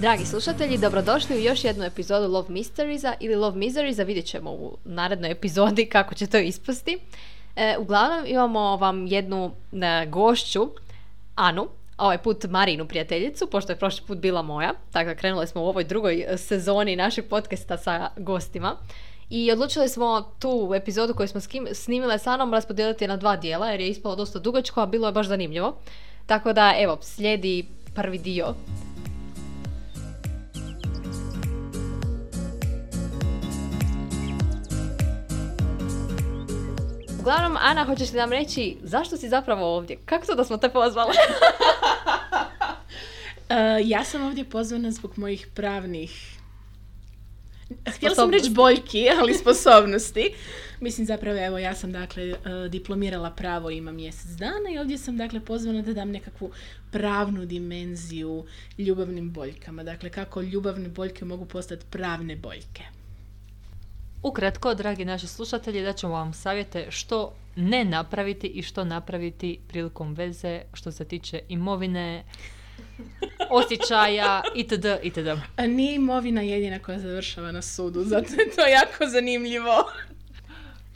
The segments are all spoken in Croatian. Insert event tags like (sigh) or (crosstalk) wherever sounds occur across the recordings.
Dragi slušatelji, dobrodošli u još jednu epizodu Love Mysteriesa ili Love Miseriesa, vidjet ćemo u narednoj epizodi (laughs) kako će to ispasti. E, uglavnom imamo vam jednu e, gošću, Anu, ovaj put Marinu prijateljicu, pošto je prošli put bila moja, tako da krenuli smo u ovoj drugoj sezoni našeg podcasta sa gostima. I odlučili smo tu epizodu koju smo snimile sa Anom raspodijeliti na dva dijela jer je ispalo dosta dugačko, a bilo je baš zanimljivo. Tako da, evo, slijedi prvi dio. Uglavnom, Ana, hoćeš li nam reći zašto si zapravo ovdje? Kako to da smo te pozvali? Uh, (laughs) (laughs) ja sam ovdje pozvana zbog mojih pravnih Htjela sam reći boljki, ali (laughs) sposobnosti. Mislim zapravo, evo, ja sam dakle uh, diplomirala pravo ima mjesec dana i ovdje sam dakle pozvana da dam nekakvu pravnu dimenziju ljubavnim boljkama. Dakle, kako ljubavne boljke mogu postati pravne boljke. Ukratko, dragi naši slušatelji, da ćemo vam savjete što ne napraviti i što napraviti prilikom veze što se tiče imovine, (laughs) osjećaja itd. itd. A nije imovina jedina koja završava na sudu, zato je to jako zanimljivo.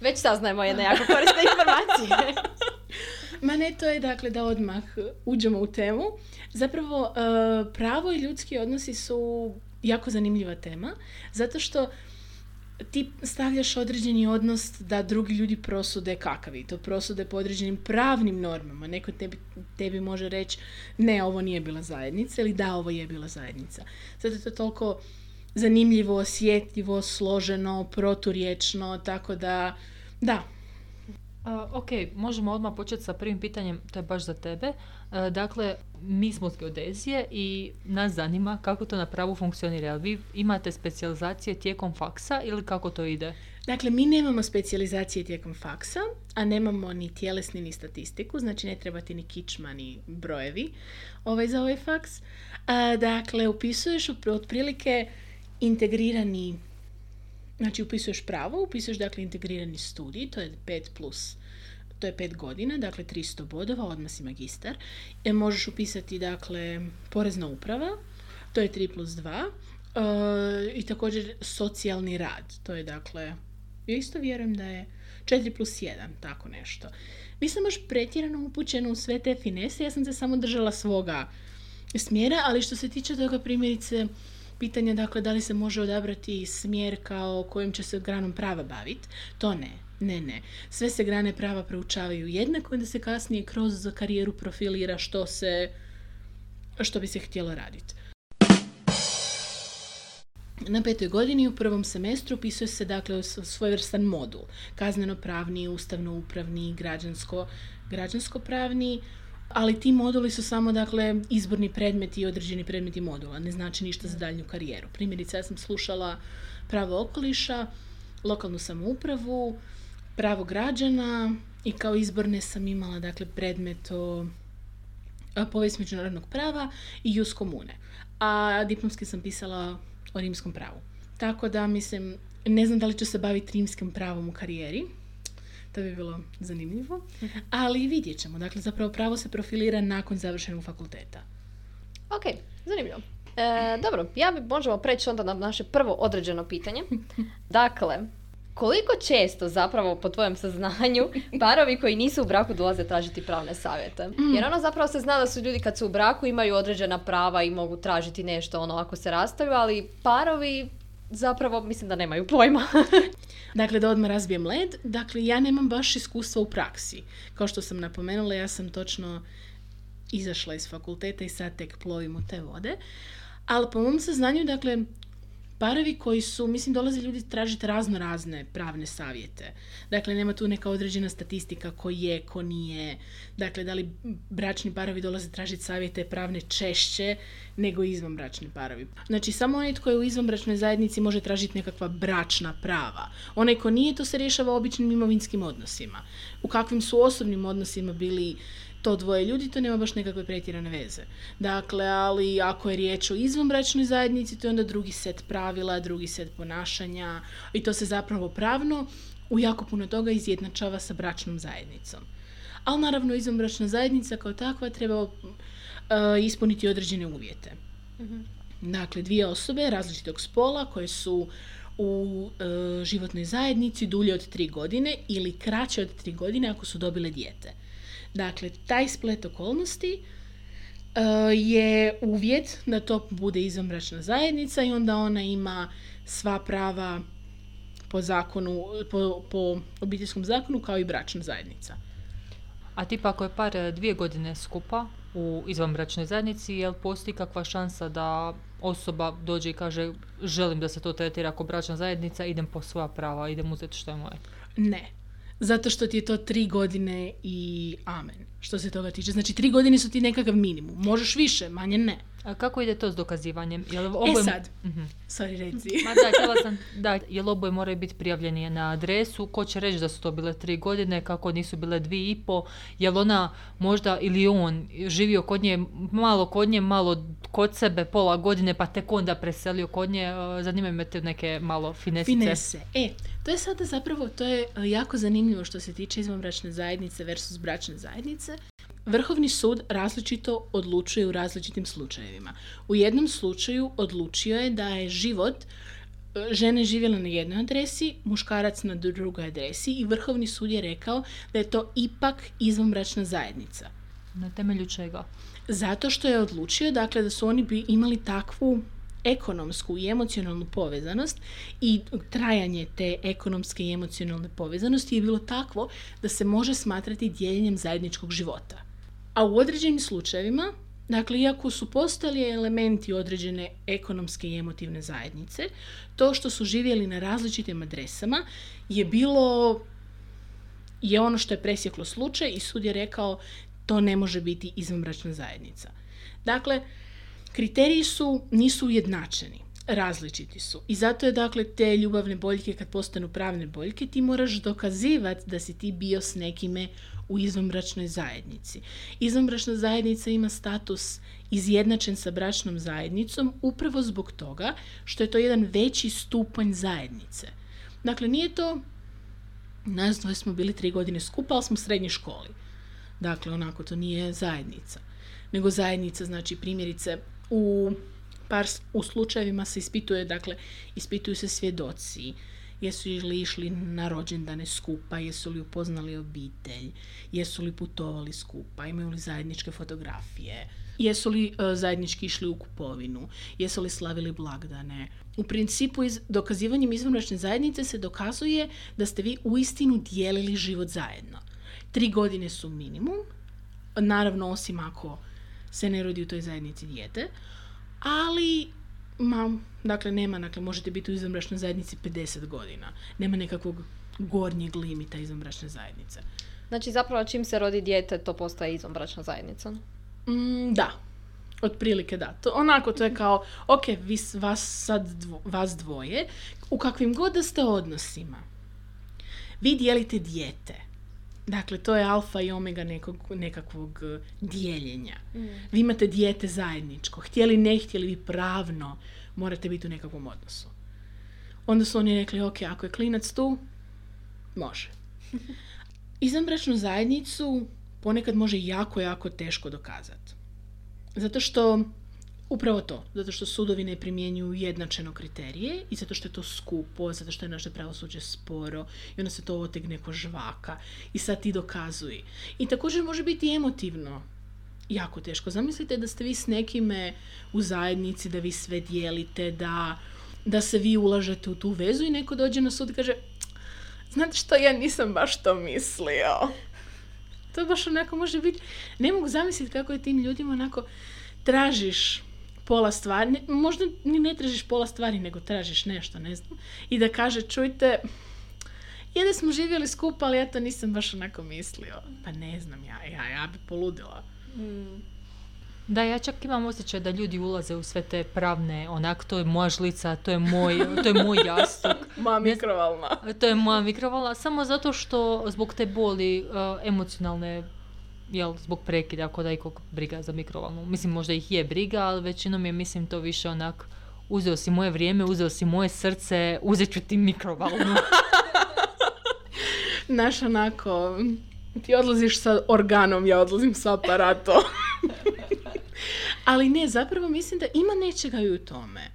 Već saznajemo jedne jako korisne informacije. (laughs) Ma ne, to je dakle da odmah uđemo u temu. Zapravo, e, pravo i ljudski odnosi su jako zanimljiva tema, zato što ti stavljaš određeni odnos da drugi ljudi prosude kakav to prosude po određenim pravnim normama. Neko tebi, tebi može reći ne, ovo nije bila zajednica ili da, ovo je bila zajednica. Zato je to toliko zanimljivo, osjetljivo, složeno, proturječno, tako da, da, A, ok, možemo odmah početi sa prvim pitanjem, to je baš za tebe. Dakle, mi smo s geodezije i nas zanima kako to na pravu funkcionira. Vi imate specijalizacije tijekom faksa ili kako to ide? Dakle, mi nemamo specijalizacije tijekom faksa, a nemamo ni tjelesni ni statistiku, znači ne treba ti ni kičma ni brojevi ovaj, za ovaj faks. A, dakle, upisuješ otprilike integrirani, znači upisuješ pravo, upisuješ dakle integrirani studij, to je 5 plus to je 5 godina, dakle 300 bodova, odmah si magistar. E, možeš upisati, dakle, porezna uprava, to je 3 plus 2. E, I također socijalni rad, to je dakle, ja isto vjerujem da je 4 plus 1, tako nešto. Nisam baš pretjerano upućena u sve te finese, ja sam se samo držala svoga smjera, ali što se tiče toga primjerice, pitanja dakle da li se može odabrati smjer kao kojim će se granom prava baviti, to ne. Ne, ne. Sve se grane prava proučavaju jednako i da se kasnije kroz karijeru profilira što se što bi se htjelo raditi. Na petoj godini u prvom semestru upisuje se dakle svojevrstan modul. Kazneno-pravni, ustavno-upravni, građansko, građansko-pravni, ali ti moduli su samo dakle izborni predmeti i određeni predmeti modula, ne znači ništa za daljnju karijeru. Primjerice, ja sam slušala pravo okoliša, lokalnu samoupravu, pravo građana i kao izborne sam imala dakle predmet o povijest međunarodnog prava i jus komune. A diplomski sam pisala o rimskom pravu. Tako da, mislim, ne znam da li ću se baviti rimskim pravom u karijeri. To bi bilo zanimljivo. Ali vidjet ćemo. Dakle, zapravo pravo se profilira nakon završenog fakulteta. ok, zanimljivo. E, dobro, ja bi možemo preći onda na naše prvo određeno pitanje. (laughs) Dakle, koliko često zapravo po tvojem saznanju parovi koji nisu u braku dolaze tražiti pravne savjete? Jer ono zapravo se zna da su ljudi kad su u braku imaju određena prava i mogu tražiti nešto ono ako se rastaju, ali parovi zapravo mislim da nemaju pojma. (laughs) Dakle, da odmah razbijem led. Dakle, ja nemam baš iskustva u praksi. Kao što sam napomenula, ja sam točno izašla iz fakulteta i sad tek plovim u te vode. Ali po mom saznanju, dakle, parovi koji su, mislim, dolaze ljudi tražiti razno razne pravne savjete. Dakle, nema tu neka određena statistika ko je, ko nije. Dakle, da li bračni parovi dolaze tražiti savjete pravne češće nego izvanbračni parovi. Znači, samo onaj tko je u izvanbračnoj zajednici može tražiti nekakva bračna prava. Onaj ko nije, to se rješava običnim imovinskim odnosima. U kakvim su osobnim odnosima bili to dvoje ljudi, to nema baš nekakve pretjerane veze. Dakle, ali ako je riječ o izvanbračnoj zajednici, to je onda drugi set pravila, drugi set ponašanja i to se zapravo pravno u jako puno toga izjednačava sa bračnom zajednicom. Ali naravno izvanbračna zajednica kao takva treba uh, ispuniti određene uvjete. Dakle, dvije osobe različitog spola koje su u e, životnoj zajednici dulje od tri godine ili kraće od tri godine ako su dobile dijete. Dakle, taj splet okolnosti e, je uvjet da to bude izvanbračna zajednica i onda ona ima sva prava po zakonu, po, po obiteljskom zakonu kao i bračna zajednica. A tipa ako je par e, dvije godine skupa u izvanbračnoj zajednici, jel postoji kakva šansa da osoba dođe i kaže želim da se to tretira ako bračna zajednica, idem po svoja prava, idem uzeti što je moje? Ne. Zato što ti je to tri godine i amen, što se toga tiče. Znači, tri godine su ti nekakav minimum. Možeš više, manje ne. A kako ide to s dokazivanjem? Jel E oboje- sad, Mhm. sorry reci. Ma da, sam, da, jel oboje moraju biti prijavljeni na adresu, ko će reći da su to bile tri godine, kako nisu bile dvije i po, jel ona možda ili on živio kod nje, malo kod nje, malo kod sebe, pola godine, pa tek onda preselio kod nje, e, zanimaju me te neke malo finesice. Finese. E, to je sada zapravo, to je e, jako zanimljivo što se tiče izvanbračne zajednice versus bračne zajednice. Vrhovni sud različito odlučuje u različitim slučajevima. U jednom slučaju odlučio je da je život e, žene živjela na jednoj adresi, muškarac na drugoj adresi i Vrhovni sud je rekao da je to ipak izvanbračna zajednica. Na temelju čega? Zato što je odlučio dakle, da su oni bi imali takvu ekonomsku i emocionalnu povezanost i trajanje te ekonomske i emocionalne povezanosti je bilo takvo da se može smatrati dijeljenjem zajedničkog života. A u određenim slučajevima, dakle, iako su postali elementi određene ekonomske i emotivne zajednice, to što su živjeli na različitim adresama je bilo je ono što je presjeklo slučaj i sud je rekao to ne može biti izvanbračna zajednica. Dakle, kriteriji su, nisu ujednačeni, različiti su. I zato je dakle te ljubavne boljke kad postanu pravne boljke, ti moraš dokazivati da si ti bio s nekime u izvanbračnoj zajednici. Izvanbračna zajednica ima status izjednačen sa bračnom zajednicom upravo zbog toga što je to jedan veći stupanj zajednice. Dakle, nije to nas dvoje smo bili tri godine skupa, ali smo u srednjoj školi. Dakle, onako, to nije zajednica. Nego zajednica, znači, primjerice, u par u slučajevima se ispituje, dakle, ispituju se svjedoci, jesu li išli na rođendane skupa, jesu li upoznali obitelj, jesu li putovali skupa, imaju li zajedničke fotografije, jesu li e, zajednički išli u kupovinu, jesu li slavili blagdane. U principu iz, dokazivanjem izvanbračne zajednice se dokazuje da ste vi uistinu dijelili život zajedno. Tri godine su minimum, naravno osim ako se ne rodi u toj zajednici dijete, ali ma, dakle nema, dakle možete biti u izvanbračnoj zajednici 50 godina. Nema nekakvog gornjeg limita izvanbračne zajednice. Znači zapravo čim se rodi dijete to postaje izvanbračna zajednica. Mm, da, otprilike da. To, onako to je kao, ok, vi, vas sad dvo- vas dvoje, u kakvim god da ste odnosima, vi dijelite dijete. Dakle, to je alfa i omega nekog, nekakvog eh, dijeljenja. Vi imate dijete zajedničko. Htjeli, ne htjeli, vi pravno morate biti u nekakvom odnosu. Onda su oni rekli, ok, ako je klinac tu, može. (laughs) Izvanbračnu zajednicu ponekad može jako, jako teško dokazati. Zato što, upravo to, zato što sudovi ne primjenjuju jednačeno kriterije i zato što je to skupo, zato što je naše pravosuđe sporo i onda se to otegne ko žvaka i sad ti dokazuj. I također može biti emotivno jako teško. Zamislite da ste vi s nekime u zajednici, da vi sve dijelite, da, da se vi ulažete u tu vezu i neko dođe na sud i kaže znate što, ja nisam baš to mislio. To baš onako može biti, ne mogu zamisliti kako je tim ljudima onako tražiš pola stvari, ne- možda ni ne tražiš pola stvari, nego tražiš nešto, ne znam. I da kaže, čujte, je da smo živjeli skupa, ali ja to nisam baš onako mislio. Pa ne znam, ja, ja, ja bi poludila. Da, ja čak imam osjećaj da ljudi ulaze u sve te pravne, onak, to je moja žlica, to je moj, to je moj jastuk, (laughs) Ne- mikrovalna. to je moja mikrovala, samo zato što zbog te boli uh, emocionalne, jel, zbog prekida, ako da ikog briga za mikrovalnu. Mislim, možda ih je briga, ali većinom je, mislim, to više onak, uzeo si moje vrijeme, uzeo si moje srce, uzet ću ti mikrovalnu. (laughs) Naš onako, ti odlaziš sa organom, ja odlazim sa aparatom. (laughs) Ali ne, zapravo mislim da ima nečega i u tome.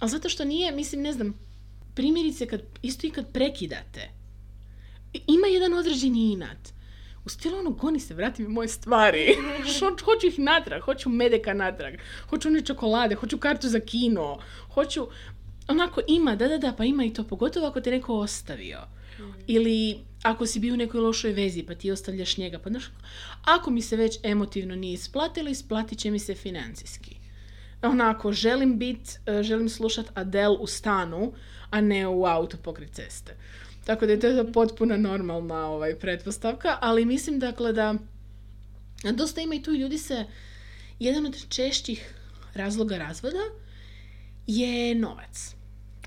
Ali zato što nije, mislim, ne znam, primjerice, kad, isto i kad prekidate, ima jedan određeni inat. U stilu ono, goni se, vrati mi moje stvari. (laughs) Hoću ih natrag, hoću medeka natrag, hoću one čokolade, hoću kartu za kino, hoću... Onako ima, da, da, da, pa ima i to, pogotovo ako te neko ostavio. Ili ako si bio u nekoj lošoj vezi pa ti ostavljaš njega. Pa znaš, ako mi se već emotivno nije isplatilo, isplatit će mi se financijski. Onako, želim bit, e, želim slušat Adele u stanu, a ne u autu pokraj ceste. Tako da je to potpuno normalna ovaj, pretpostavka, ali mislim dakle da dosta ima i tu ljudi se, jedan od češćih razloga razvoda je novac.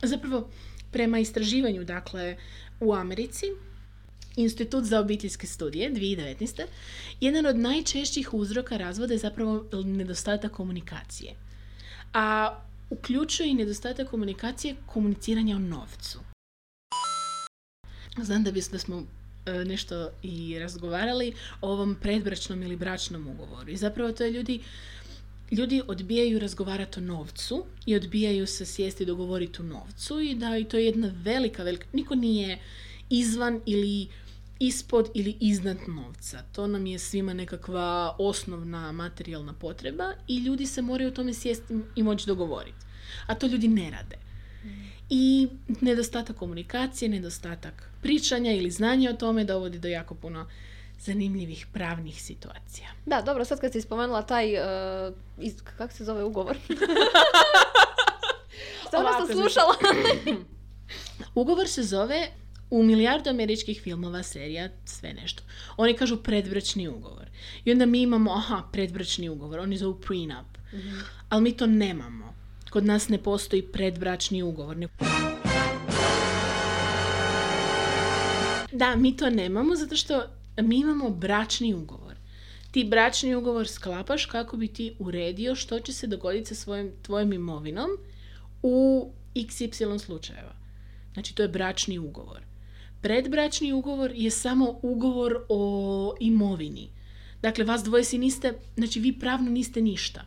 Zapravo, prema istraživanju, dakle, u Americi, Institut za obiteljske studije 2019. Jedan od najčešćih uzroka razvoda je zapravo nedostatak komunikacije. A uključuje i nedostatak komunikacije komuniciranja o novcu. Znam da, bis, da smo e, nešto i razgovarali o ovom predbračnom ili bračnom ugovoru. I zapravo to je ljudi, ljudi odbijaju razgovarati o novcu i odbijaju se sjesti dogovoriti o novcu i da i to je jedna velika, velika, niko nije izvan ili ispod ili iznad novca. To nam je svima nekakva osnovna materijalna potreba i ljudi se moraju o tome sjesti i moći dogovoriti. A to ljudi ne rade. I nedostatak komunikacije, nedostatak pričanja ili znanja o tome dovodi do jako puno zanimljivih pravnih situacija. Da, dobro, sad kad si spomenula taj, uh, iz, kako se zove ugovor? (laughs) Ovako, sam slušala. (coughs) Ugovor se zove u milijardu američkih filmova, serija, sve nešto. Oni kažu predbračni ugovor. I onda mi imamo, aha, predbračni ugovor, oni zovu prenup. Ali mi to nemamo. Kod nas ne postoji predbračni ugovor. Da, mi to nemamo zato što mi imamo bračni ugovor. Ti bračni ugovor sklapaš kako bi ti uredio što će se dogoditi sa svojim, tvojom imovinom u XY slučajeva. Znači, to je bračni ugovor. Predbračni ugovor je samo ugovor o imovini. Dakle, vas dvoje si niste, znači vi pravno niste ništa.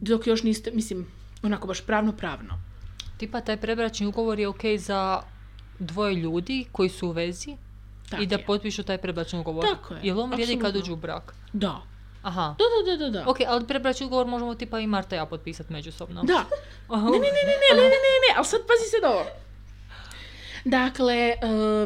Dok još niste, mislim, onako baš pravno pravno. Tipa taj prebračni ugovor je ok za dvoje ljudi koji su u vezi i da je. potpišu taj prebračni ugovor. Tako je, Jel on vrijedi kad uđu u brak? Da. Aha. Da, da, da, da, da. Ok, ali prebračni ugovor možemo tipa i Marta i ja potpisati međusobno. Da. (laughs) Ne, ne, ne, ne, ne, ne, ne, ne, ne, ali sad pazi se ovo. Dakle, e,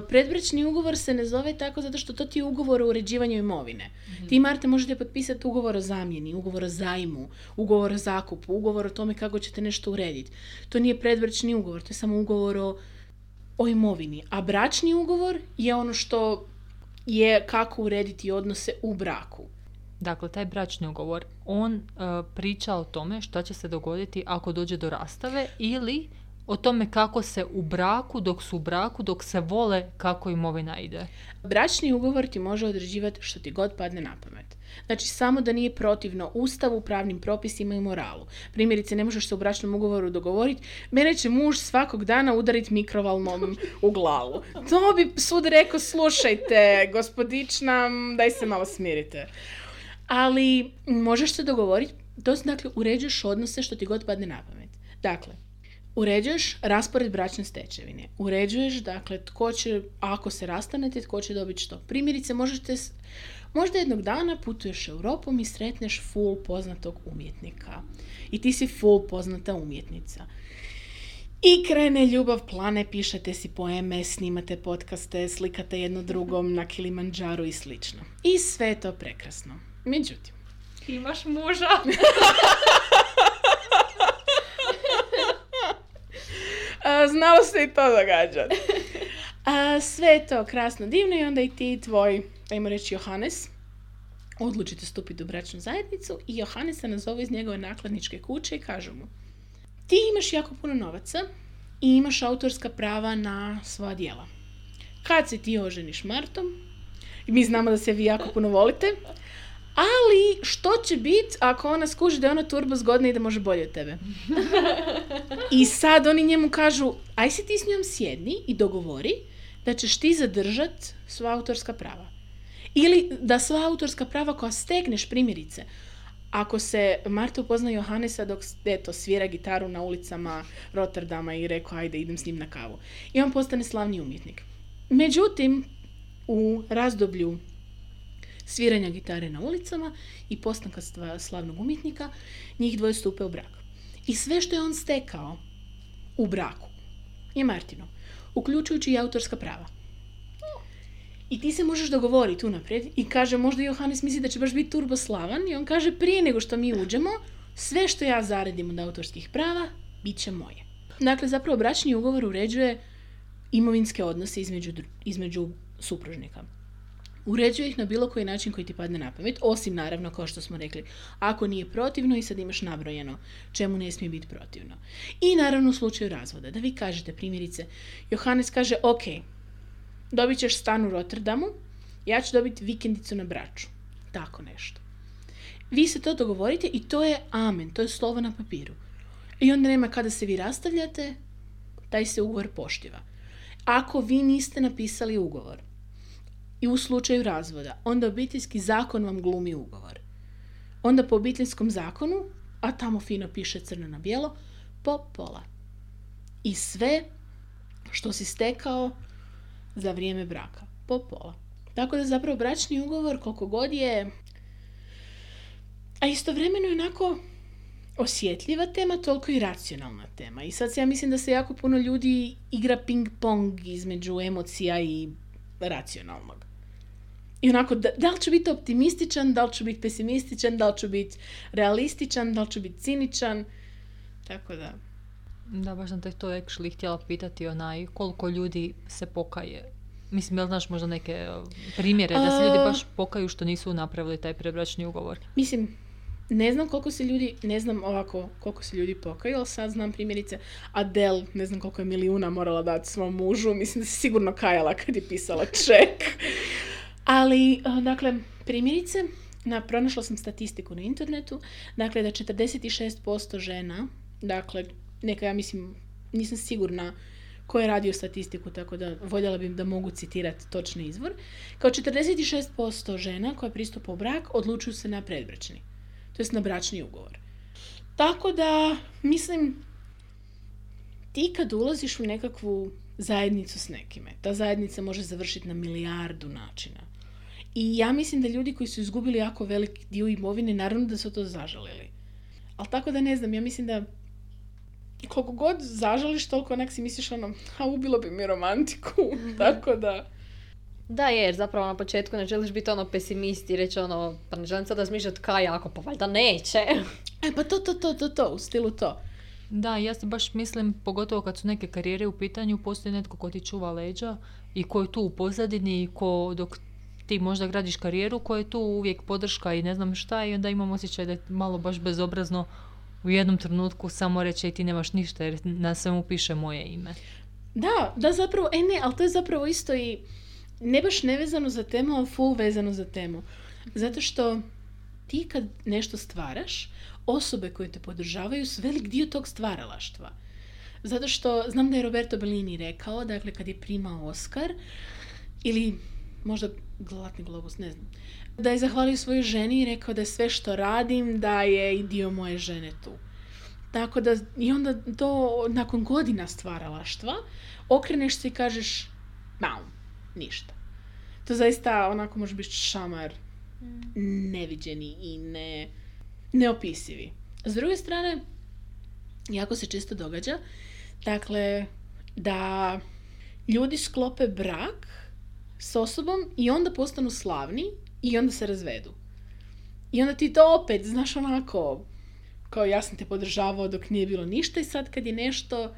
predbračni ugovor se ne zove tako zato što to ti je ugovor o uređivanju imovine. Ti, Marta, možete potpisati ugovor o zamjeni, ugovor o zajmu, ugovor o zakupu, ugovor o tome kako ćete nešto urediti. To nije predbračni ugovor, to je samo ugovor o, o imovini. A bračni ugovor je ono što je kako urediti odnose u braku. Dakle, taj bračni ugovor, on e, priča o tome šta će se dogoditi ako dođe do rastave ili o tome kako se u braku, dok su u braku, dok se vole, kako imovina ide. Bračni ugovor ti može određivati što ti god padne na pamet. Znači, samo da nije protivno ustavu, pravnim propisima i moralu. Primjerice, ne možeš se u bračnom ugovoru dogovoriti, mene će muž svakog dana udariti mikrovalnom u glavu. To bi sud rekao, slušajte, gospodična, daj se malo smirite. Ali, možeš se dogovoriti, to znači, uređuješ odnose što ti god padne na pamet. Dakle, Uređuješ raspored bračne stečevine. Uređuješ, dakle, tko će, ako se rastanete, tko će dobiti što. Primjerice, možete, možda jednog dana putuješ Europom i sretneš full poznatog umjetnika. I ti si full poznata umjetnica. I krene ljubav, plane, pišete si poeme, snimate podcaste, slikate jedno drugom na Kilimanđaru i slično. I sve je to prekrasno. Međutim, Imaš muža. (laughs) znalo se i to događati. (laughs) Sve je to krasno divno i onda i ti tvoj, ajmo reći Johannes, odlučite stupiti u bračnu zajednicu i Johannes se nazove iz njegove nakladničke kuće i kažu mu ti imaš jako puno novaca i imaš autorska prava na svoja djela. Kad se ti oženiš Martom, mi znamo da se vi jako puno volite, ali što će biti ako ona skuži da je ona turbo zgodna i da može bolje od tebe? (laughs) I sad oni njemu kažu, aj se ti s njom sjedni i dogovori da ćeš ti zadržat sva autorska prava. Ili da sva autorska prava koja stekneš primjerice, Ako se Marta upozna Johanesa dok eto, svira gitaru na ulicama Rotterdama i rekao ajde idem s njim na kavu. I on postane slavni umjetnik. Međutim, u razdoblju sviranja gitare na ulicama i postanka slavnog umjetnika, njih dvoje stupe u brak. I sve što je on stekao u braku je Martino, uključujući i autorska prava. I ti se možeš dogovoriti unaprijed i kaže možda Johannes misli da će baš biti turboslavan i on kaže prije nego što mi uđemo, sve što ja zaredim od autorskih prava, bit će moje. Dakle, zapravo bračni ugovor uređuje imovinske odnose između, između supružnika. Uređuje ih na bilo koji način koji ti padne na pamet, osim naravno, kao što smo rekli, ako nije protivno i sad imaš nabrojeno čemu ne smije biti protivno. I naravno u slučaju razvoda, da vi kažete primjerice, Johannes kaže, ok, dobit ćeš stan u Rotterdamu, ja ću dobiti vikendicu na braču. Tako nešto. Vi se to dogovorite i to je amen, to je slovo na papiru. I onda nema kada se vi rastavljate, taj se ugovor poštiva. Ako vi niste napisali ugovor i u slučaju razvoda, onda obiteljski zakon vam glumi ugovor. Onda po obiteljskom zakonu, a tamo fino piše crno na bijelo, po pola. I sve što si stekao za vrijeme braka. Po pola. Tako da zapravo bračni ugovor koliko god je a istovremeno je onako osjetljiva tema, toliko i racionalna tema. I sad ja mislim da se jako puno ljudi igra ping-pong između emocija i racionalnog. I onako, da, da li ću biti optimističan, da li ću biti pesimističan, da li ću biti realističan, da li ću biti ciničan. Tako da. Da, baš sam te to actually htjela pitati onaj koliko ljudi se pokaje. Mislim, jel znaš možda neke primjere da se ljudi baš pokaju što nisu napravili taj prebračni ugovor? Mislim, ne znam koliko se ljudi, ne znam ovako koliko se ljudi pokaju, ali sad znam primjerice Adele, ne znam koliko je milijuna morala dati svom mužu, mislim da se sigurno kajala kad je pisala ček. Ali, a, dakle, primjerice, na, pronašla sam statistiku na internetu, dakle da 46% žena, dakle, neka ja mislim, nisam sigurna ko je radio statistiku, tako da voljela bih da mogu citirati točni izvor. Kao 46% žena koja pristupa u brak odlučuju se na predbračni, to jest na bračni ugovor. Tako da, mislim, ti kad ulaziš u nekakvu zajednicu s nekime, ta zajednica može završiti na milijardu načina. I ja mislim da ljudi koji su izgubili jako velik dio imovine, naravno da su to zažalili. Ali tako da ne znam, ja mislim da koliko god zažališ, toliko onak si misliš ono, a ubilo bi mi romantiku. (laughs) (laughs) tako da... Da, je, jer zapravo na početku ne želiš biti ono pesimist i reći ono, pa ne želim sad razmišljati kaj jako, pa valjda neće. E, pa to, to, to, to, to, u stilu to. Da, ja se baš mislim, pogotovo kad su neke karijere u pitanju, postoji netko ko ti čuva leđa i ko je tu u pozadini i ko dok ti možda gradiš karijeru, ko je tu uvijek podrška i ne znam šta i onda imam osjećaj da je malo baš bezobrazno u jednom trenutku samo reći "Ej, ti nemaš ništa jer na svemu piše moje ime. Da, da zapravo, e ne, ali to je zapravo isto i ne baš nevezano za temu, ali full vezano za temu. Zato što ti kad nešto stvaraš, osobe koje te podržavaju su velik dio tog stvaralaštva. Zato što znam da je Roberto Bellini rekao, dakle kad je primao Oscar, ili možda Zlatni globus, ne znam, da je zahvalio svojoj ženi i rekao da je sve što radim, da je i dio moje žene tu. Tako da, i onda to nakon godina stvaralaštva, okreneš se i kažeš, maum, ništa. To zaista onako može biti šamar neviđeni i ne, neopisivi. S druge strane, jako se često događa, dakle, da ljudi sklope brak s osobom i onda postanu slavni i onda se razvedu. I onda ti to opet, znaš, onako, kao ja sam te podržavao dok nije bilo ništa i sad kad je nešto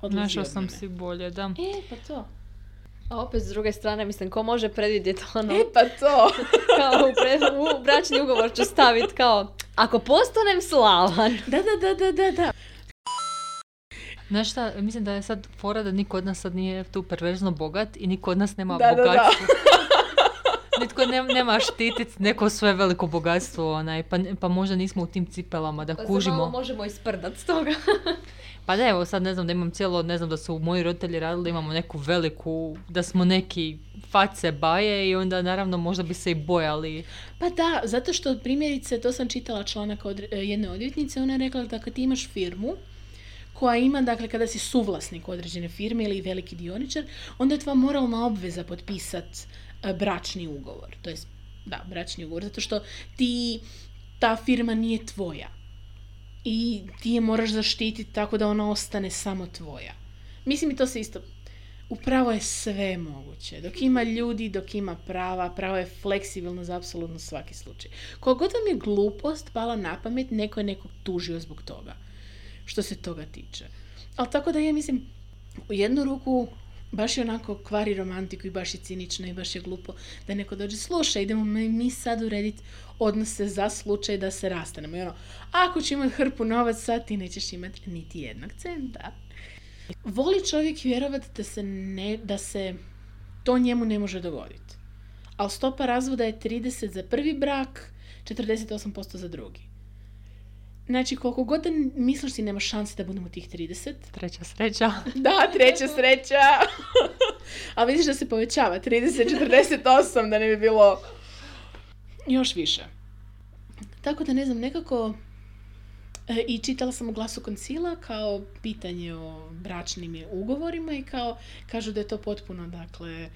odlazi Našao od sam si bolje, da. E, pa to. A opet s druge strane, mislim, ko može predvidjeti ono, E, pa to. (laughs) kao u, pre, u bračni ugovor ću staviti kao, ako postanem slavan. Da, da, da, da, da, da. Znaš šta, mislim da je sad fora da niko od nas sad nije tu perverzno bogat i niko od nas nema Da, da, da. bogatstvo. (laughs) Nitko ne, nema štitit neko svoje veliko bogatstvo, onaj, pa, pa možda nismo u tim cipelama da Pa kužimo. možemo isprdat s toga. (laughs) Pa da, evo sad ne znam da imam cijelo, ne znam da su moji roditelji radili, da imamo neku veliku, da smo neki face baje i onda naravno možda bi se i bojali. Pa da, zato što primjerice, to sam čitala članak od jedne odvjetnice, ona je rekla da kad ti imaš firmu, koja ima, dakle, kada si suvlasnik određene firme ili veliki dioničar, onda je tvoja moralna obveza potpisati bračni ugovor. To je, da, bračni ugovor, zato što ti, ta firma nije tvoja. I ti je moraš zaštititi tako da ona ostane samo tvoja. Mislim i to se isto upravo je sve moguće. Dok ima ljudi, dok ima prava, pravo je fleksibilno za apsolutno svaki slučaj. Kogod vam je glupost pala na pamet, neko je nekog tužio zbog toga. Što se toga tiče. Ali tako da ja mislim, u jednu ruku baš je onako kvari romantiku i baš je cinično i baš je glupo da neko dođe, slušaj, idemo mi sad urediti odnose za slučaj da se rastanemo. I ono, ako ću imati hrpu novaca, ti nećeš imati niti jednog centa. Voli čovjek vjerovati da se, ne, da se to njemu ne može dogoditi. Ali stopa razvoda je 30 za prvi brak, 48% za drugi. Znači, koliko god da misliš ti nema šanse da budemo tih 30. Treća sreća. (laughs) Da, treća sreća. (laughs) A vidiš da se povećava. 30, 48, da ne bi bilo još više. Tako da ne znam, nekako E, I čitala sam u glasu koncila kao pitanje o bračnim ugovorima i kao kažu da je to potpuno, dakle,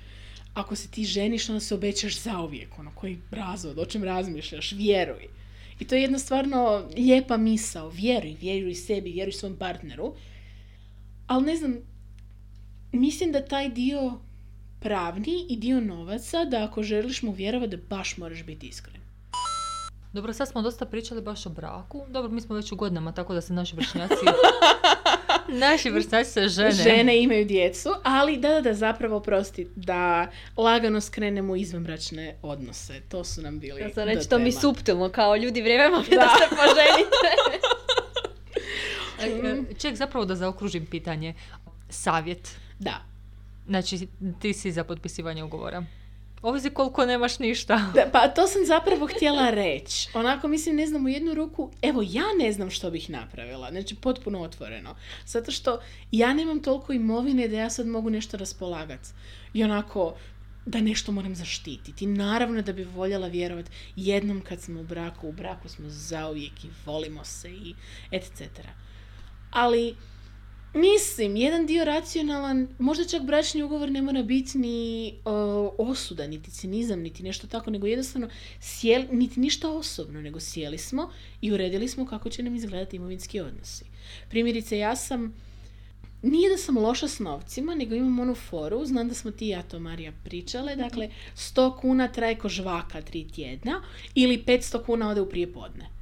ako se ti ženiš, onda se obećaš zauvijek, ono, koji razvod, o čem razmišljaš, vjeruj. I to je jedna stvarno lijepa misao, vjeruj, vjeruj sebi, vjeruj svom partneru. Ali ne znam, mislim da taj dio pravni i dio novaca, da ako želiš mu vjerovati, da baš moraš biti iskren. Dobro, sad smo dosta pričali baš o braku. Dobro, mi smo već u godinama, tako da se naši vršnjaci... (laughs) naši vršnjaci se žene. Žene imaju djecu, ali da, da, da, zapravo, prosti, da lagano skrenemo u izvanbračne odnose. To su nam bili Ja sam reći, to mi suptilno, kao ljudi vrijeme vam da. da se poženite. (laughs) Ček, zapravo da zaokružim pitanje. Savjet. Da. Znači, ti si za potpisivanje ugovora. Ovisi koliko nemaš ništa. (laughs) Da, pa to sam zapravo htjela reći. Onako, mislim, ne znam, u jednu ruku, evo, ja ne znam što bih napravila. Znači, potpuno otvoreno. Zato što ja nemam toliko imovine da ja sad mogu nešto raspolagati. I onako, da nešto moram zaštititi. Naravno da bi voljela vjerovati jednom kad smo u braku, u braku smo zauvijek i volimo se i etc. Ali Mislim, jedan dio racionalan, možda čak bračni ugovor ne mora biti ni osuda, niti cinizam, niti nešto tako, nego jednostavno sjeli, niti ništa osobno, nego sjeli smo i uredili smo kako će nam izgledati imovinski odnosi. Primjerice, ja sam, nije da sam loša s novcima, nego imam onu foru, znam da smo ti i ja to, Marija, pričale, dakle, 100 kuna traje ko žvaka tri tjedna ili 500 kuna ode u prije podne.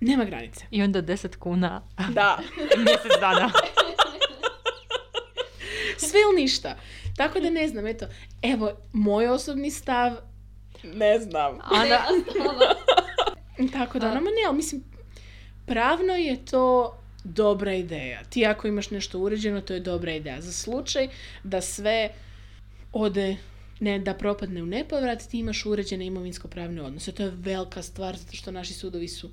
Nema granice. I onda 10 kuna. Da. (laughs) mjesec dana. (laughs) Sve ili ništa. Tako da ne znam, eto, evo, moj osobni stav, ne znam. Ana, (laughs) Tako da, nama ne, ali mislim, pravno je to dobra ideja. Ti ako imaš nešto uređeno, to je dobra ideja. Za slučaj da sve ode ne da propadne u nepovrat, ti imaš uređene imovinsko-pravne odnose. To je velika stvar, zato što naši sudovi su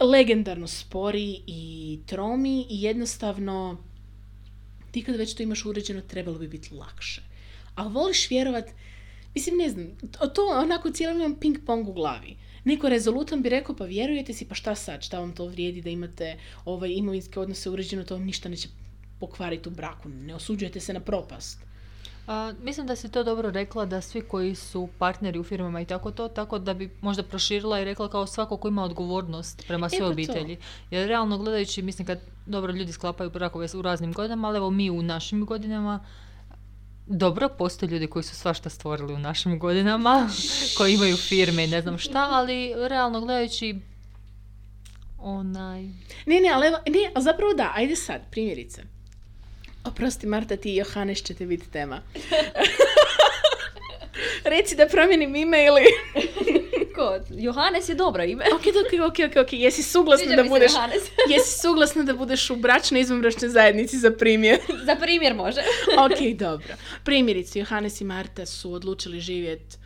legendarno spori i tromi i jednostavno ti kad već to imaš uređeno, trebalo bi biti lakše. A voliš vjerovat, mislim, ne znam, to onako cijelo imam ping pong u glavi. Neko rezolutan bi rekao, pa vjerujete si, pa šta sad, šta vam to vrijedi da imate ovaj imovinske odnose uređeno, to vam ništa neće pokvariti u braku, ne osuđujete se na propast. A, mislim da si to dobro rekla da svi koji su partneri u firmama i tako to, tako da bi možda proširila i rekla kao svako ko ima odgovornost prema svojoj e, pa obitelji. Jer realno gledajući, mislim kad dobro ljudi sklapaju brakove u raznim godinama, ali evo mi u našim godinama dobro, postoje ljudi koji su svašta stvorili u našim godinama, (laughs) koji imaju firme i ne znam šta, ali realno gledajući onaj... Ne, ne, ali ne, zapravo da, ajde sad, primjerice. Oprosti Marta, ti i Johannes ćete biti tema. (laughs) Reci da promijenim ime ili... (laughs) Ko? Johannes je dobro ime. ok, ok, ok, ok, ok. Jesi suglasna da budeš... (laughs) jesi suglasna da budeš u bračnoj izvanbračnoj zajednici za primjer? za primjer može. ok, dobro. Primjerice, Johannes i Marta su odlučili živjeti,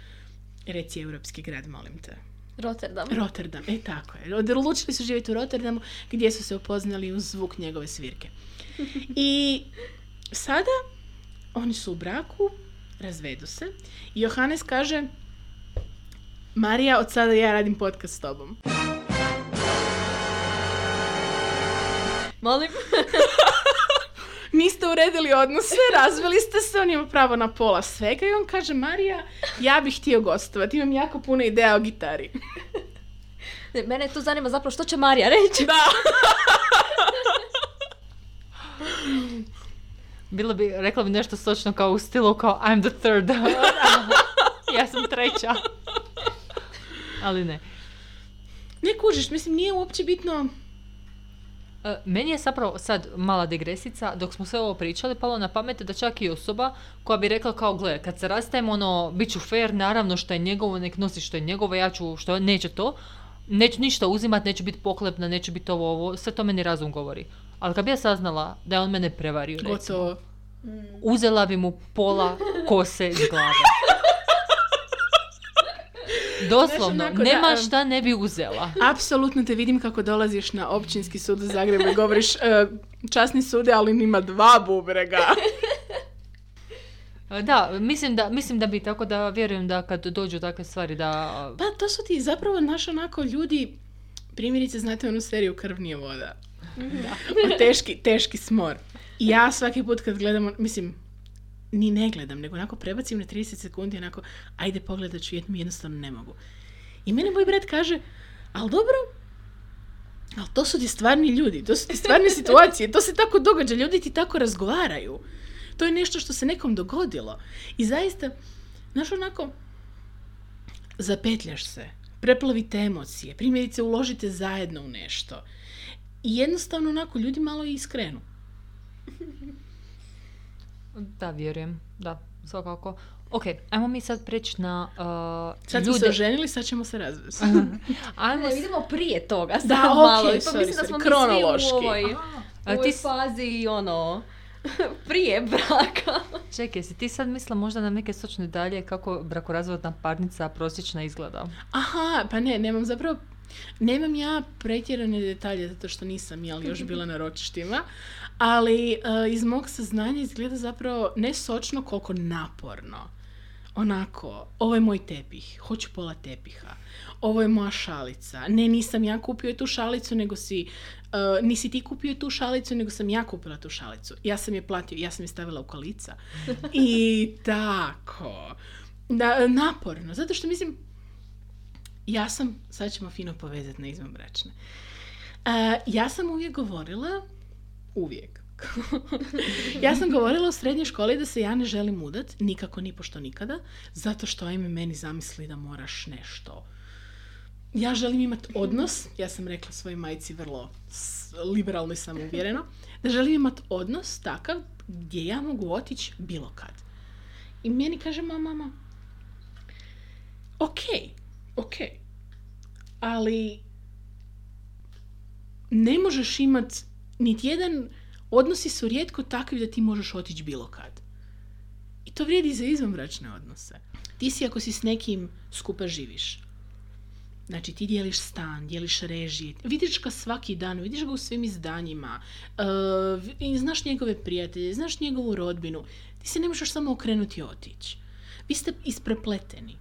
reci europski grad, molim te. Rotterdam. Rotterdam, e tako je. Odlučili su živjeti u Rotterdamu gdje su se upoznali uz zvuk njegove svirke. I sada oni su u braku, razvedu se i Johannes kaže Marija, od sada ja radim podcast s tobom. Molim? (laughs) Niste uredili odnose, razveli ste se, on ima pravo na pola svega i on kaže Marija, ja bih htio gostovati, imam jako puno ideja o gitari. Ne, Mene tu zanima zapravo što će Marija reći. Da. (laughs) Bilo bi, rekla bi nešto sočno kao u stilu kao I'm the third. (laughs) ja sam treća. Ali ne. Ne kužiš, mislim nije uopće bitno E, Meni je zapravo sad mala degresica, dok smo sve ovo pričali, palo na pamet da čak i osoba koja bi rekla kao, gle, kad se rastajemo, ono, bit ću fair, naravno što je njegovo, nek nosi što je njegovo, ja ću, što neće to, neću ništa uzimat, neću biti poklepna, neću biti ovo, ovo, sve to meni razum govori. Ali kad bi ja saznala da je on mene prevario, recimo, gotovo. uzela bi mu pola kose iz glave. (laughs) Doslovno, onako, nema da, šta ne bi uzela. Apsolutno te vidim kako dolaziš na općinski sud u Zagrebu i govoriš e, časni sude, ali nima dva bubrega. E, Da, mislim da, mislim da bi, tako da vjerujem da kad dođu takve stvari da... Pa to su ti zapravo naš onako ljudi, primjerice znate onu seriju Krv nije voda. Da. teški, teški smor. I ja svaki put kad gledam, mislim, ni ne gledam, nego onako prebacim na 30 sekundi, onako, ajde pogledat ću jednom, jednostavno ne mogu. I mene moj brat kaže, ali dobro, ali to su ti stvarni ljudi, to su ti stvarne (laughs) situacije, to se tako događa, ljudi ti tako razgovaraju. To je nešto što se nekom dogodilo. I zaista, znaš onako, zapetljaš se, preplavite emocije, primjerice uložite zajedno u nešto. I jednostavno onako ljudi malo i iskrenu. (laughs) Da, vjerujem. Da, svakako. Ok, ajmo mi sad preći na uh, Sad smo ljude. se oženili, sad ćemo se razvesti. (laughs) Ajmo Ne, idemo prije toga, sad Da, malo. okej, Ipak sorry, mislim da smo mi kronološki. svi u ovoj, A, u ovoj ti fazi, ono, (laughs) prije braka. Čekaj, si ti sad misla možda na neke sočne dalje kako brakorazvodna parnica prosječna izgleda? Aha, pa ne, nemam zapravo, nemam ja pretjerane detalje zato što nisam jel, još bila na ročištima, ali e, iz mog saznanja izgleda zapravo ne sočno koliko naporno. Onako, ovo je moj tepih, hoću pola tepiha. Ovo je moja šalica. Ne, nisam ja kupio tu šalicu, nego si, e, nisi ti kupio tu šalicu, nego sam ja kupila tu šalicu. Ja sam je platio, ja sam je stavila u kolica. I tako. Da, naporno, zato što mislim, ja sam, sad ćemo fino povezati na izvanbračne. E, ja sam uvijek govorila, uvijek, (laughs) ja sam govorila u srednjoj školi da se ja ne želim udat, nikako, ni pošto nikada, zato što ajme meni zamisli da moraš nešto. Ja želim imati odnos, ja sam rekla svojoj majci vrlo liberalno i samouvjereno, da želim imati odnos takav gdje ja mogu otići bilo kad. I meni kaže mama, mama, ok, ok, ali ne možeš imat niti jedan, odnosi su rijetko takvi da ti možeš otići bilo kad. I to vrijedi za izvanbračne odnose. Ti si ako si s nekim skupa živiš. Znači ti dijeliš stan, dijeliš režije, vidiš ga svaki dan, vidiš ga u svim izdanjima, uh, znaš njegove prijatelje, znaš njegovu rodbinu. Ti se ne možeš samo okrenuti i otići. Vi ste isprepleteni.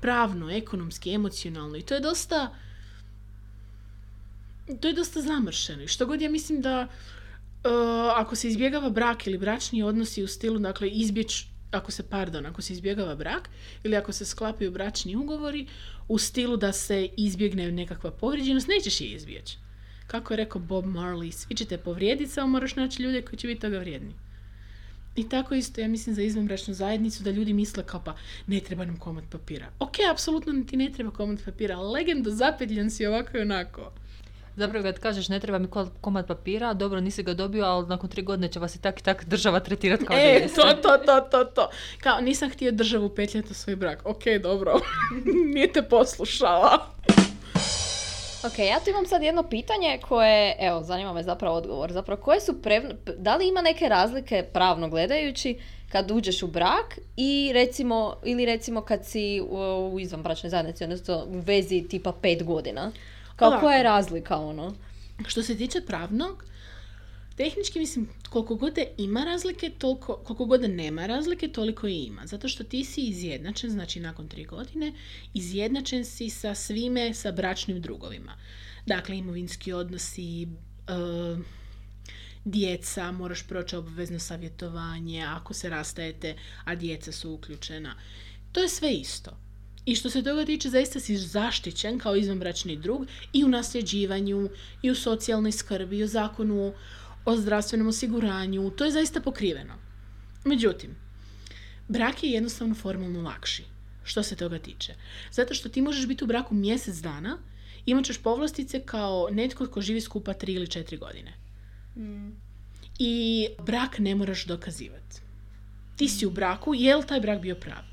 Pravno, ekonomski, emocionalno i to je dosta to je dosta zamršeno. I što god ja mislim da uh, ako se izbjegava brak ili bračni odnosi u stilu, dakle, izbjeć, ako se, pardon, ako se izbjegava brak ili ako se sklapaju bračni ugovori u stilu da se izbjegne nekakva povrijeđenost, nećeš je izbjeći. Kako je rekao Bob Marley, svi ćete povrijediti, samo moraš naći ljude koji će biti toga vrijedni. I tako isto, ja mislim za izvanbračnu zajednicu da ljudi misle kao pa ne treba nam komad papira. Ok, apsolutno ti ne treba komad papira, ali legendo zapetljan si ovako i onako. Zapravo kad kažeš ne treba mi ko- komad papira, dobro nisi ga dobio, ali nakon tri godine će vas i tak i tak država tretirati kao da E, jeste. to, to, to, to, to. Kao, nisam htio državu petljati u svoj brak. Ok, dobro. (laughs) Nije te poslušala. Ok, ja tu imam sad jedno pitanje koje, evo, zanima me zapravo odgovor. Zapravo, koje su prev... da li ima neke razlike pravno gledajući kad uđeš u brak i recimo, ili recimo kad si u, u izvanbračnoj zajednici, odnosno u vezi tipa pet godina. Kao Ovako. koja je razlika ono? Što se tiče pravnog, tehnički mislim koliko god da ima razlike, toliko, koliko god da nema razlike, toliko i ima. Zato što ti si izjednačen, znači nakon tri godine, izjednačen si sa svime, sa bračnim drugovima. Dakle, imovinski odnosi, e, djeca, moraš proći obavezno savjetovanje, ako se rastajete, a djeca su uključena. To je sve isto. I što se toga tiče, zaista si zaštićen kao izvanbračni drug i u nasljeđivanju, i u socijalnoj skrbi, i u zakonu o zdravstvenom osiguranju. To je zaista pokriveno. Međutim, brak je jednostavno formalno lakši. Što se toga tiče. Zato što ti možeš biti u braku mjesec dana, imat ćeš povlastice kao netko ko živi skupa tri ili četiri godine. I brak ne moraš dokazivati. Ti si u braku, je li taj brak bio prav?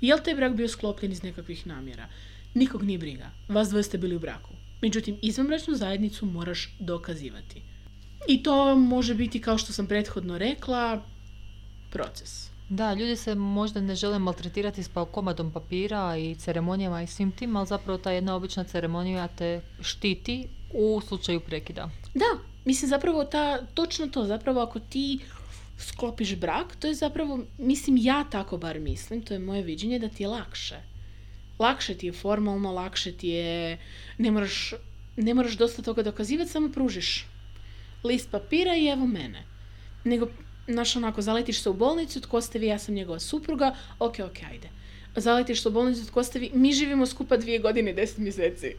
Je li taj brak bio sklopljen iz nekakvih namjera? Nikog nije briga. Vas dvoje ste bili u braku. Međutim, izvanbračnu zajednicu moraš dokazivati. I to može biti, kao što sam prethodno rekla, proces. Da, ljudi se možda ne žele maltretirati s pa- komadom papira i ceremonijama i svim tim, ali zapravo ta jedna obična ceremonija te štiti u slučaju prekida. Da, mislim zapravo ta, točno to, zapravo ako ti sklopiš brak, to je zapravo, mislim ja tako bar mislim, to je moje viđenje da ti je lakše. Lakše ti je formalno, lakše ti je, ne moraš, ne moraš dosta toga dokazivati, samo pružiš list papira i evo mene. Nego, znaš onako, zaletiš se u bolnicu, tko ste vi, ja sam njegova supruga, ok, ok, ajde. Zaletiš se u bolnicu, tko ste vi, mi živimo skupa dvije godine i deset mjeseci.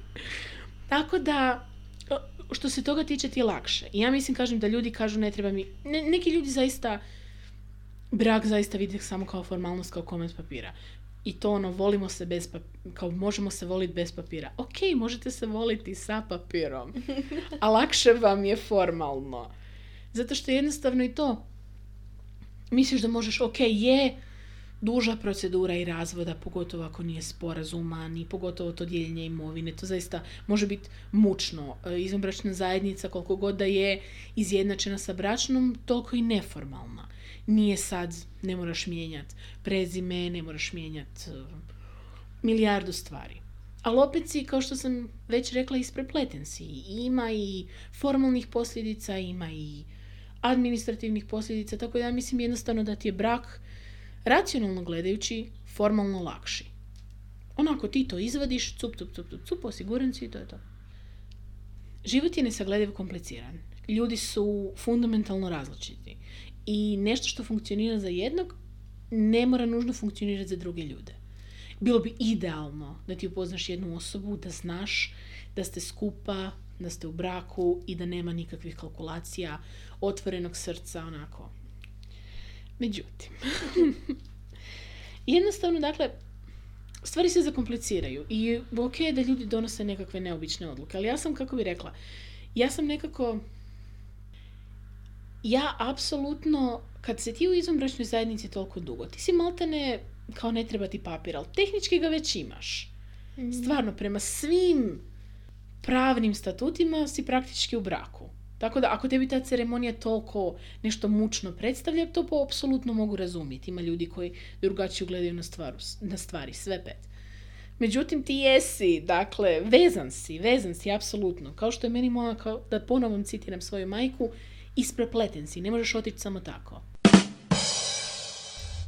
Tako da, što se toga tiče ti je lakše. I ja mislim, kažem da ljudi kažu ne treba mi... Ne, neki ljudi zaista brak zaista vide samo kao formalnost, kao komad papira. I to ono, volimo se bez papira, kao možemo se voliti bez papira. Ok, možete se voliti sa papirom, (laughs) a lakše vam je formalno. Zato što jednostavno i to, misliš da možeš, ok, je duža procedura i razvoda, pogotovo ako nije sporazuman i pogotovo to dijeljenje imovine. To zaista može biti mučno. E, Izvanbračna zajednica, koliko god da je izjednačena sa bračnom, toliko i neformalna. Nije sad, ne moraš mijenjati prezime, ne moraš mijenjati milijardu stvari. Ali opet si, kao što sam već rekla, isprepleten si. Ima i formalnih posljedica, ima i administrativnih posljedica, tako da ja mislim jednostavno da ti je brak racionalno gledajući formalno lakši. Onako ti to izvadiš, cup, cup, cup, cup, cup, osiguran si i to je to. Život je nesaglediv kompliciran. Ljudi su fundamentalno različiti. I nešto što funkcionira za jednog ne mora nužno funkcionirati za druge ljude. Bilo bi idealno da ti upoznaš jednu osobu, da znaš da ste skupa, da ste u braku i da nema nikakvih kalkulacija, otvorenog srca, onako. Međutim, (laughs) jednostavno, dakle, stvari se zakompliciraju i ok je da ljudi donose nekakve neobične odluke, ali ja sam, kako bi rekla, ja sam nekako, ja apsolutno, kad se ti u izvanbračnoj zajednici toliko dugo, ti si maltene kao ne treba ti papir, ali tehnički ga već imaš. Stvarno, prema svim pravnim statutima si praktički u braku. Tako da, ako tebi ta ceremonija toliko nešto mučno predstavlja, to po apsolutno mogu razumjeti. Ima ljudi koji drugačije gledaju na, stvaru, na stvari, sve pet. Međutim, ti jesi, dakle, vezan si, vezan si, apsolutno. Kao što je meni moja, kao, da ponovom citiram svoju majku, isprepleten si, ne možeš otići samo tako.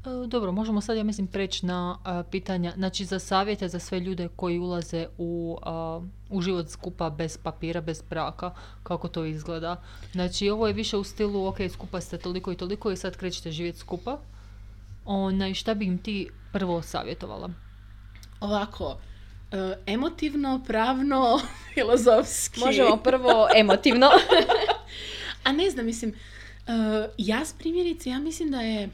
E, Dobro, možemo sad, ja mislim, preći na a, pitanja, znači za savjete za sve ljude koji ulaze u, a, u život skupa bez papira, bez braka, kako to izgleda. Znači, ovo je više u stilu, ok, skupa ste toliko i toliko i sad krećete živjeti skupa. Onaj, šta bi im ti prvo savjetovala? Ovako, emotivno, pravno, (laughs) filozofski. Možemo prvo emotivno. (laughs) A ne znam, mislim, uh, ja s primjerice, ja mislim da je, uh,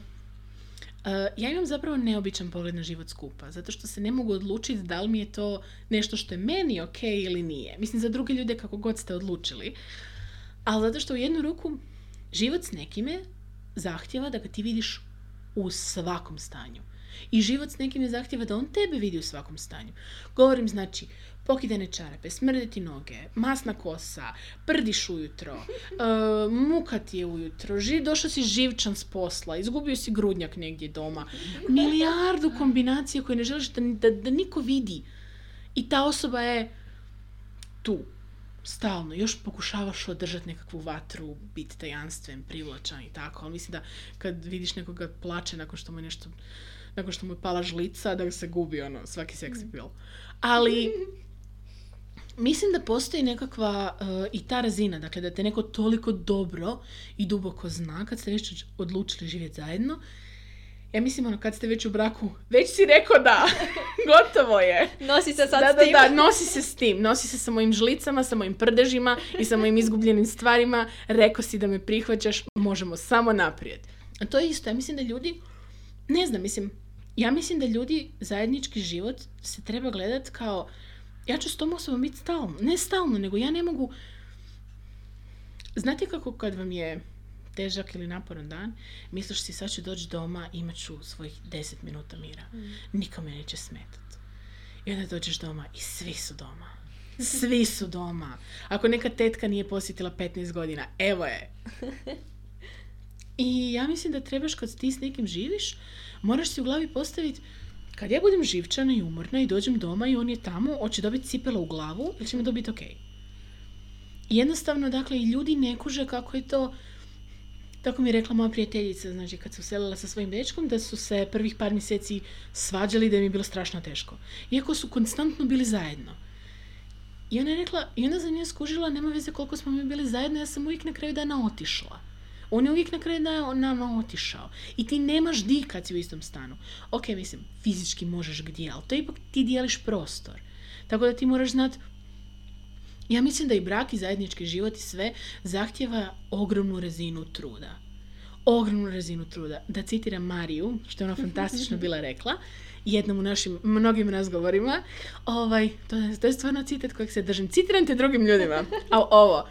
ja imam zapravo neobičan pogled na život skupa, zato što se ne mogu odlučiti da li mi je to nešto što je meni ok ili nije. Mislim, za druge ljude kako god ste odlučili, ali zato što u jednu ruku život s nekime zahtjeva da ga ti vidiš u svakom stanju. I život s nekim je zahtjeva da on tebe vidi u svakom stanju. Govorim znači pokidane čarape, smrditi noge, masna kosa, prdiš ujutro, uh, muka ti je ujutro, ži, došao si živčan s posla, izgubio si grudnjak negdje doma. Milijardu kombinacija koje ne želiš da, da, da niko vidi. I ta osoba je tu, stalno. Još pokušavaš održati nekakvu vatru, biti tajanstven, privlačan i tako. Ali mislim da kad vidiš nekoga plače nakon što mu je nešto nakon što mu je pala žlica, da se gubi ono, svaki seksi pil. Ali, mislim da postoji nekakva uh, i ta razina, dakle da te neko toliko dobro i duboko zna kad ste već odlučili živjeti zajedno. Ja mislim, ono, kad ste već u braku, već si rekao da, (laughs) gotovo je. Nosi se sad da, s tim. Da, da, nosi se s tim. Nosi se sa mojim žlicama, sa mojim prdežima i sa mojim izgubljenim stvarima. Rekao si da me prihvaćaš, možemo samo naprijed. A to je isto, ja mislim da ljudi, ne znam, mislim, ja mislim da ljudi zajednički život se treba gledat kao ja ću s tom osobom biti stalno. Ne stalno, nego ja ne mogu... Znate kako kad vam je težak ili naporan dan, misliš si sad ću doći doma i imat ću svojih 10 minuta mira. Niko me neće smetat. I onda dođeš doma i svi su doma. Svi su doma. Ako neka tetka nije posjetila 15 godina, evo je. (laughs) I ja mislim da trebaš kad ti s nekim živiš, moraš si u glavi postaviti kad ja budem živčana i umorna i dođem doma i on je tamo, hoće dobiti cipela u glavu ili će mi to biti ok. Jednostavno, dakle, i ljudi ne kuže kako je to tako mi je rekla moja prijateljica, znači kad se uselila sa svojim dečkom, da su se prvih par mjeseci svađali da im je bilo strašno teško. Iako su konstantno bili zajedno. I ona je rekla, i onda sam ja skužila, nema veze koliko smo mi bili zajedno, ja sam uvijek na kraju dana otišla. On je uvijek na kraju dana nama otišao. I ti nemaš di kad si u istom stanu. Ok, mislim, fizički možeš gdje, ali to ipak ti dijeliš prostor. Tako da ti moraš znat ja mislim da i brak i zajednički život i sve zahtjeva ogromnu razinu truda. Ogromnu razinu truda. Da citiram Mariju, što je ona fantastično bila rekla, jednom u našim mnogim razgovorima, ovaj, to, je, to je stvarno citat kojeg se držim. Citiram te drugim ljudima. A ovo,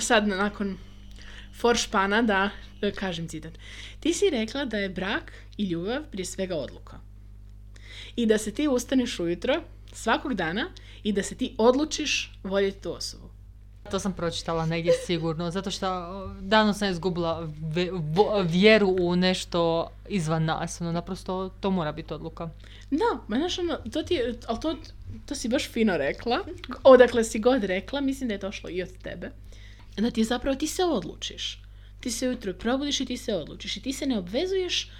sad nakon foršpana da e, kažem citat. Ti si rekla da je brak i ljubav prije svega odluka. I da se ti ustaneš ujutro svakog dana i da se ti odlučiš voljeti tu osobu. To sam pročitala negdje sigurno, zato što davno sam izgubila vjeru u nešto izvan nas. Ono, naprosto to mora biti odluka. Da, ma znaš ono, to ti, je- ali to, to si baš fino rekla. Odakle si god rekla, mislim da je došlo i od tebe. Da ti zapravo, ti se odlučiš. Ti se ujutro probudiš i ti se odlučiš. I ti se ne obvezuješ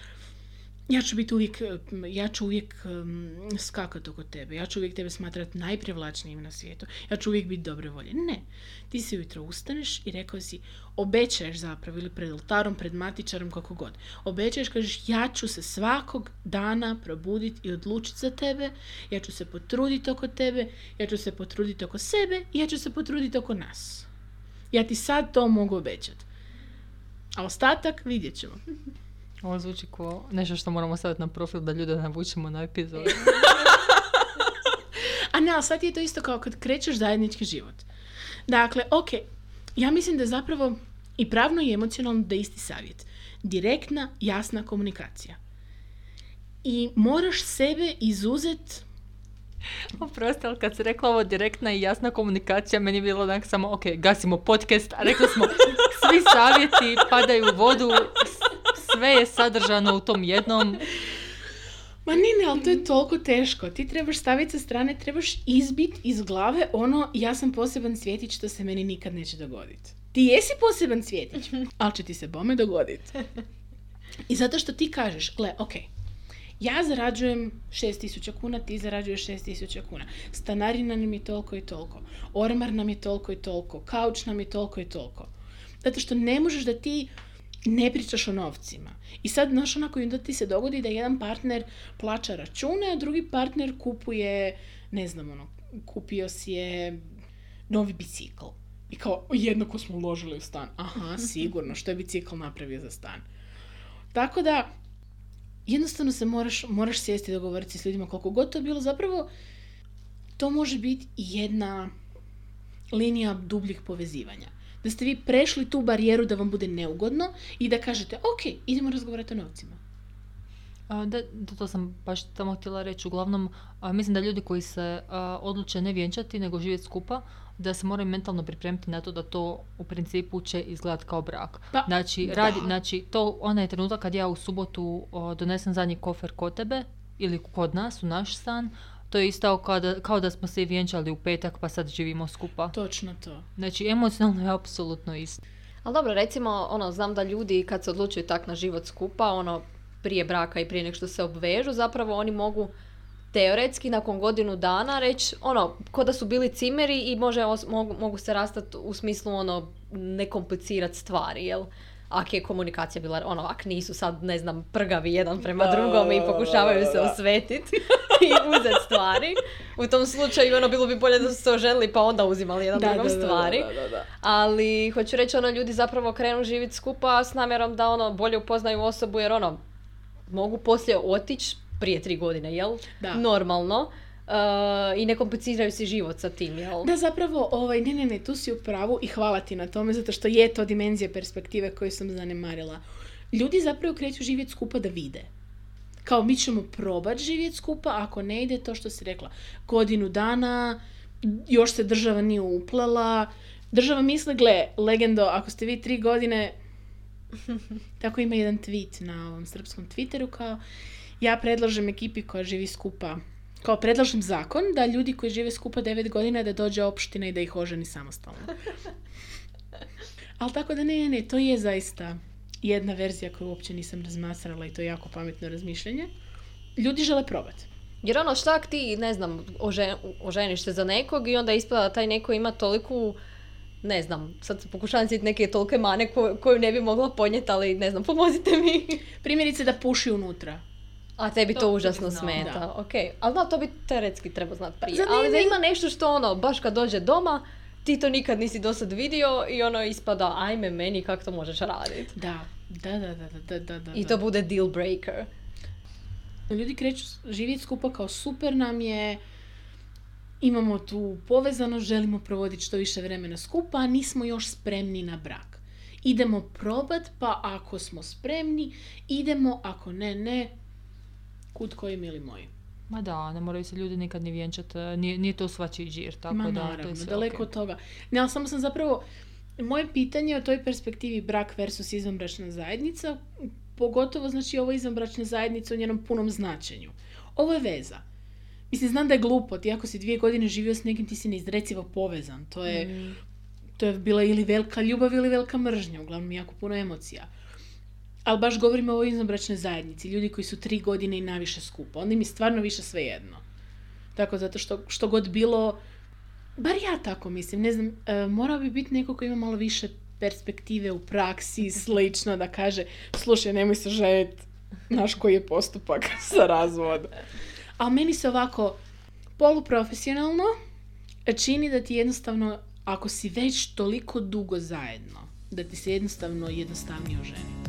ja ću biti uvijek, ja ću uvijek um, skakati oko tebe, ja ću uvijek tebe smatrati najprivlačnijim na svijetu, ja ću uvijek biti dobre volje. Ne, ti se ujutro ustaneš i rekao si, obećaješ zapravo ili pred oltarom, pred matičarom, kako god. Obećaješ, kažeš, ja ću se svakog dana probuditi i odlučiti za tebe, ja ću se potruditi oko tebe, ja ću se potruditi oko sebe i ja ću se potruditi oko nas. Ja ti sad to mogu obećati. A ostatak vidjet ćemo. Ovo zvuči kao nešto što moramo staviti na profil da ljude navučemo na epizodu. (laughs) A ne, ali sad je to isto kao kad krećeš zajednički život. Dakle, ok, ja mislim da zapravo i pravno i emocionalno da je isti savjet. Direktna, jasna komunikacija. I moraš sebe izuzet (laughs) Oprosti, ali kad si rekla ovo direktna i jasna komunikacija, meni je bilo onak samo, ok, gasimo podcast, a rekli smo, (laughs) svi savjeti padaju u vodu, sve je sadržano u tom jednom. Ma ne, ne, ali to je toliko teško. Ti trebaš staviti sa strane, trebaš izbit iz glave ono ja sam poseban cvjetić što se meni nikad neće dogoditi. Ti jesi poseban cvjetić, ali će ti se bome dogoditi. (laughs) I zato što ti kažeš, gle, ok, ja zarađujem 6000 kuna, ti zarađuješ 6000 kuna. Stanarina nam je toliko i toliko. Ormar nam je toliko i toliko. Kauč nam je toliko i toliko. Zato što ne možeš da ti ne pričaš o novcima. I sad, znaš, onako, onda ti se dogodi da jedan partner plaća račune, a drugi partner kupuje, ne znam, ono, kupio si je novi bicikl. I kao, jednako smo uložili u stan. Aha, (laughs) sigurno, što je bicikl napravio za stan. Tako da, jednostavno se moraš, moraš sjesti i dogovoriti s ljudima koliko god to bilo. Zapravo, to može biti jedna linija dubljih povezivanja. Da ste vi prešli tu barijeru da vam bude neugodno i da kažete, ok, idemo razgovarati o novcima. A, Da, da, to sam baš tamo htjela reći. Uglavnom, a, mislim da ljudi koji se a, odluče ne vjenčati, nego živjeti skupa, da se moraju mentalno pripremiti na to da to u principu će izgledati kao brak. Pa, znači, da. radi, znači, to onaj trenutak kad ja u subotu o, donesem zadnji kofer kod tebe ili kod nas, u naš stan, to je isto kao da, kao da smo se vjenčali u petak pa sad živimo skupa. Točno to. Znači, emocionalno je apsolutno isto. Ali dobro, recimo, ono, znam da ljudi kad se odlučuju tak na život skupa, ono, prije braka i prije nek što se obvežu, zapravo oni mogu teoretski nakon godinu dana reći, ono, ko da su bili cimeri i može, os- mogu, mogu se rastati u smislu, ono, ne komplicirati stvari, jel? Ak je komunikacija bila, ono, ak nisu sad, ne znam, prgavi jedan prema Da, drugom i da, pokušavaju da, se da. osvetiti (laughs) i uzeti stvari. U tom slučaju, ono, bilo bi bolje da su se oženili pa onda uzimali jedan drugom stvari. Da, da, da. Ali hoću reći, ono, ljudi zapravo krenu živjeti skupa s namjerom da ono bolje upoznaju osobu jer ono mogu poslije otići prije tri godine, jel? Da. Normalno. uh, I ne kompliciraju si život sa tim, jel? Da, zapravo, ovaj, ne, ne, ne, tu si u pravu i hvala ti na tome, zato što je to dimenzija perspektive koju sam zanemarila. Ljudi zapravo kreću živjeti skupa da vide. Kao mi ćemo probat živjeti skupa, ako ne ide to što si rekla. Godinu dana, još se država nije uplela. Država misli, gle, legendo, ako ste vi tri godine, (laughs) tako ima jedan tweet na ovom srpskom Twitteru kao ja predlažem ekipi koja živi skupa kao predlažem zakon da ljudi koji žive skupa 9 godina da dođe opština i da ih oženi samostalno. (laughs) Ali tako da ne, ne, to je zaista jedna verzija koju uopće nisam razmasrala i to je jako pametno razmišljanje. Ljudi žele probati. Jer ono, šta ti, ne znam, ože- oženiš se za nekog i onda ispada da taj neko ima toliku, ne znam, sad se pokušavam sjetiti neke tolike mane ko- koju ne bi mogla podnijeti, ali ne znam, (laughs) pomozite mi. Primjerice da puši unutra. A tebi to, užasno smeta, da. ok. Ali da, to bi teoretski trebao znati prije. Ali da ima nešto što ono, baš kad dođe doma, ti to nikad nisi do sad vidio i ono ispada, ajme meni, kako to možeš raditi. Da, da, da, da, da, da, da. I to bude deal breaker. Ljudi kreću živjeti skupa kao super nam je, imamo tu povezanost, želimo provoditi što više vremena skupa, a nismo još spremni na brak. Idemo probat, pa ako smo spremni, idemo, ako ne, ne, kud koji mili moji. Ma da, ne moraju se ljudi nikad ni vjenčati, nije, nije to svačiji žir, tako Ma da to naravno, je sve daleko ok. od toga. Ne, ali samo sam zapravo, moje pitanje o toj perspektivi brak versus izvanbračna zajednica, pogotovo znači ovo izvanbračna zajednica u njenom punom značenju. Ovo je veza. Mislim, znam da je glupo, ti ako si dvije godine živio s nekim, ti si neizrecivo povezan. To je, Mm. to je bila ili velika ljubav ili velika mržnja, uglavnom jako puno emocija. Ali baš govorimo o ovoj izvanbračnoj zajednici, ljudi koji su tri godine i naviše skupa. Onda im je stvarno više svejedno. Tako, zato što, što god bilo, bar ja tako mislim, ne znam, e, morao bi biti neko ko ima malo više perspektive u praksi, slično, da kaže, slušaj, nemoj se znaš koji je postupak (laughs) za razvod. Ali meni se ovako poluprofesionalno čini da ti jednostavno, ako si već toliko dugo zajedno, da ti se jednostavno jednostavnije oženi.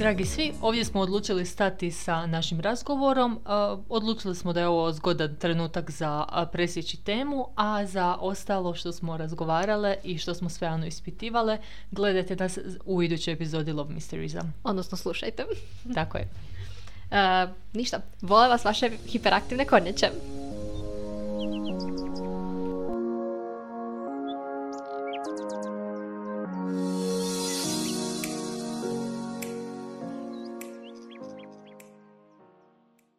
Dragi svi, ovdje smo odlučili stati sa našim razgovorom. A, Odlučili smo da je ovo zgodan trenutak za presjeći temu, a za ostalo što smo razgovarale i što smo sve ano ispitivale, gledajte nas u idućoj epizodi Love Mysteriesa. Odnosno, slušajte. (laughs) Tako je. E, ništa, vole vas vaše hiperaktivne kornjače.